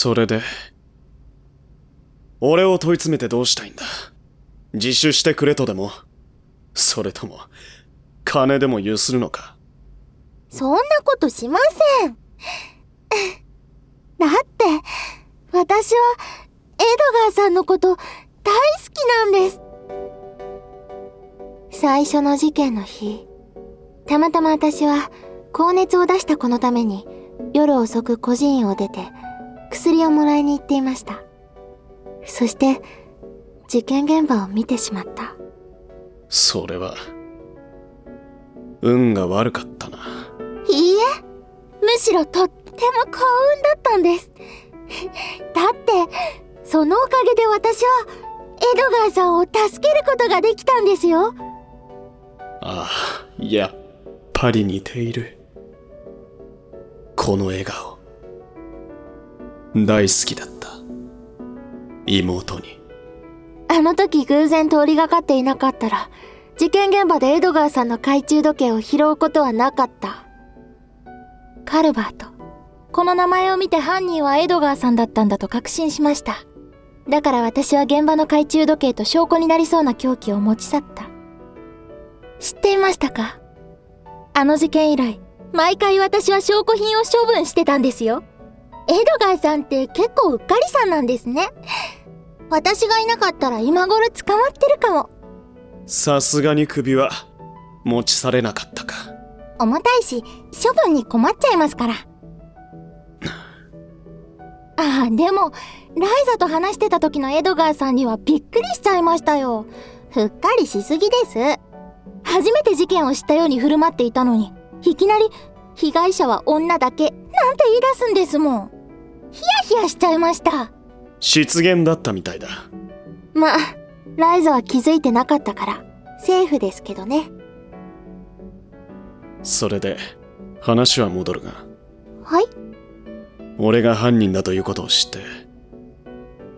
それで。俺を問い詰めてどうしたいんだ？自首してくれとでも？それとも金でもゆするのか？そんなことしません。だって私はエドガーさんのこと大好きなんです。最初の事件の日たまたま私は高熱を出した子のために夜遅く孤児院を出て薬をもらいに行っていました。そして事件現場を見てしまった。それは運が悪かったな。いいえむしろとっても幸運だったんです。だってそのおかげで私はエドガーさんを助けることができたんですよ。ああやっぱり似ている。この笑顔大好きだった。妹に。あの時偶然通りがかっていなかったら事件現場でエドガーさんの懐中時計を拾うことはなかった。カルバートこの名前を見て犯人はエドガーさんだったんだと確信しました。だから私は現場の懐中時計と証拠になりそうな凶器を持ち去った。知っていましたか？あの事件以来毎回私は証拠品を処分してたんですよ。エドガーさんって結構うっかりさんなんですね。私がいなかったら今頃捕まってるかも。さすがに首は持ち去れなかったか。重たいし処分に困っちゃいますから。ああでもライザと話してた時のエドガーさんにはびっくりしちゃいましたよ。ふっかりしすぎです。初めて事件を知ったように振る舞っていたのにいきなり被害者は女だけなんて言い出すんですもんヒヤヒヤしちゃいました。失言だったみたいだ。まあライザは気づいてなかったからセーフですけどね。それで話は戻るが。はい。俺が犯人だということを知って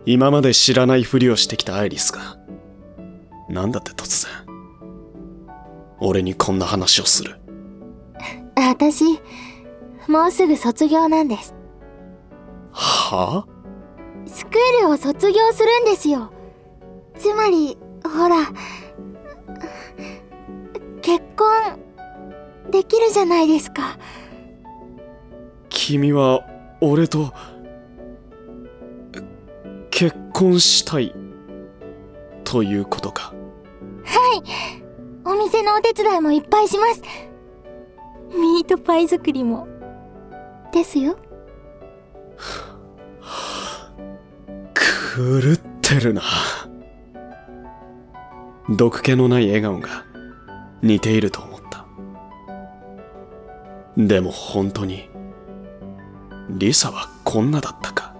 今まで知らないふりをしてきたアイリスがなんだって突然俺にこんな話をする。私もうすぐ卒業なんですは？スクールを卒業するんですよ。つまりほら結婚できるじゃないですか。君は俺と結婚したいということか？はい。お店のお手伝いもいっぱいします。ミートパイ作りも。ですよ 狂ってるな。毒気のない笑顔が似ていると思った。でも本当にリサはこんなだったか。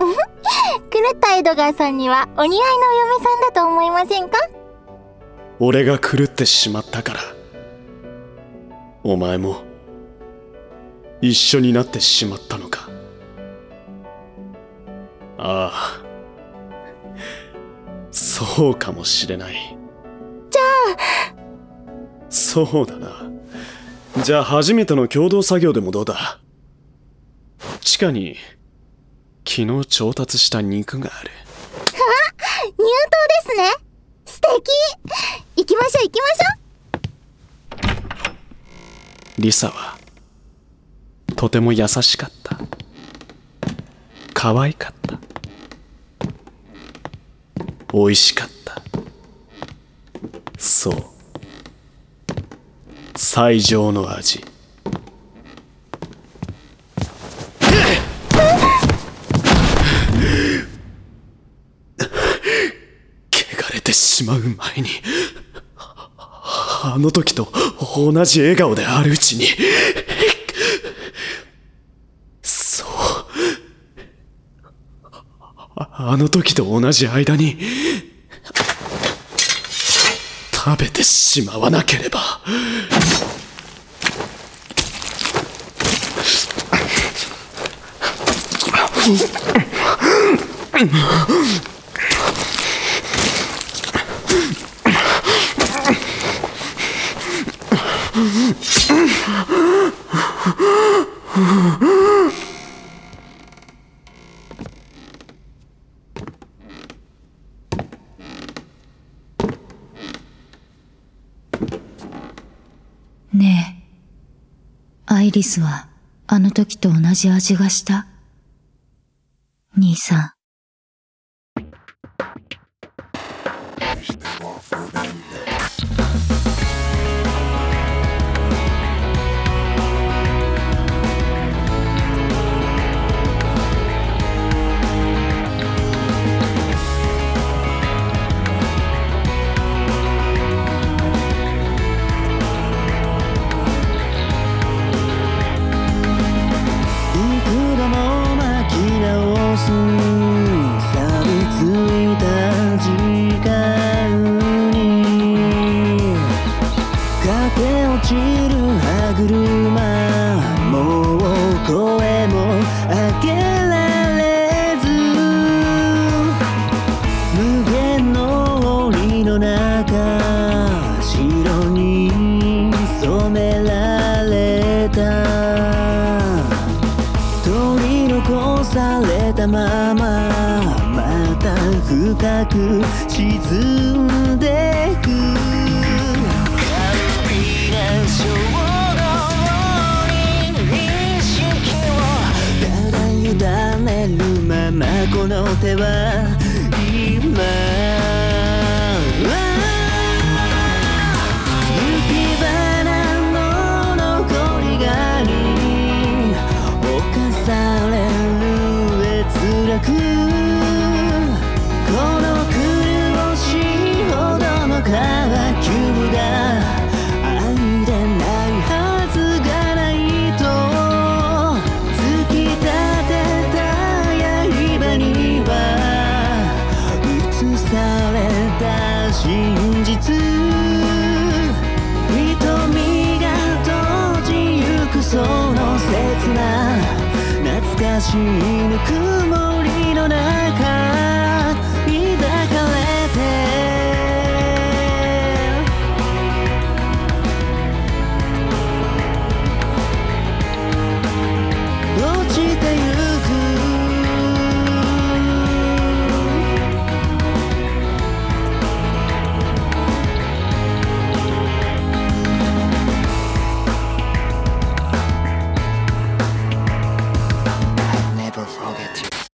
狂ったエドガーさんにはお似合いのお嫁さんだと思いませんか？俺が狂ってしまったから。お前も一緒になってしまったのかそうかもしれない。じゃあ。そうだな。じゃあ初めての共同作業でもどうだ？地下に昨日調達した肉がある。入刀ですね。素敵。行きましょう行きましょう。リサはとても優しかった。可愛かった美味しかった。そう。最上の味。汚れてしまう前にあの時と同じ笑顔であるうちにそう。あの時と同じ間に食べてしまわなければ。ねえ、アイリスはあの時と同じ味がした兄さん。深く沈んでく。完璧な衝動に意識をただ委ねるままこの手は今。く真実。瞳が閉じゆくその刹那。懐かしいぬくもり。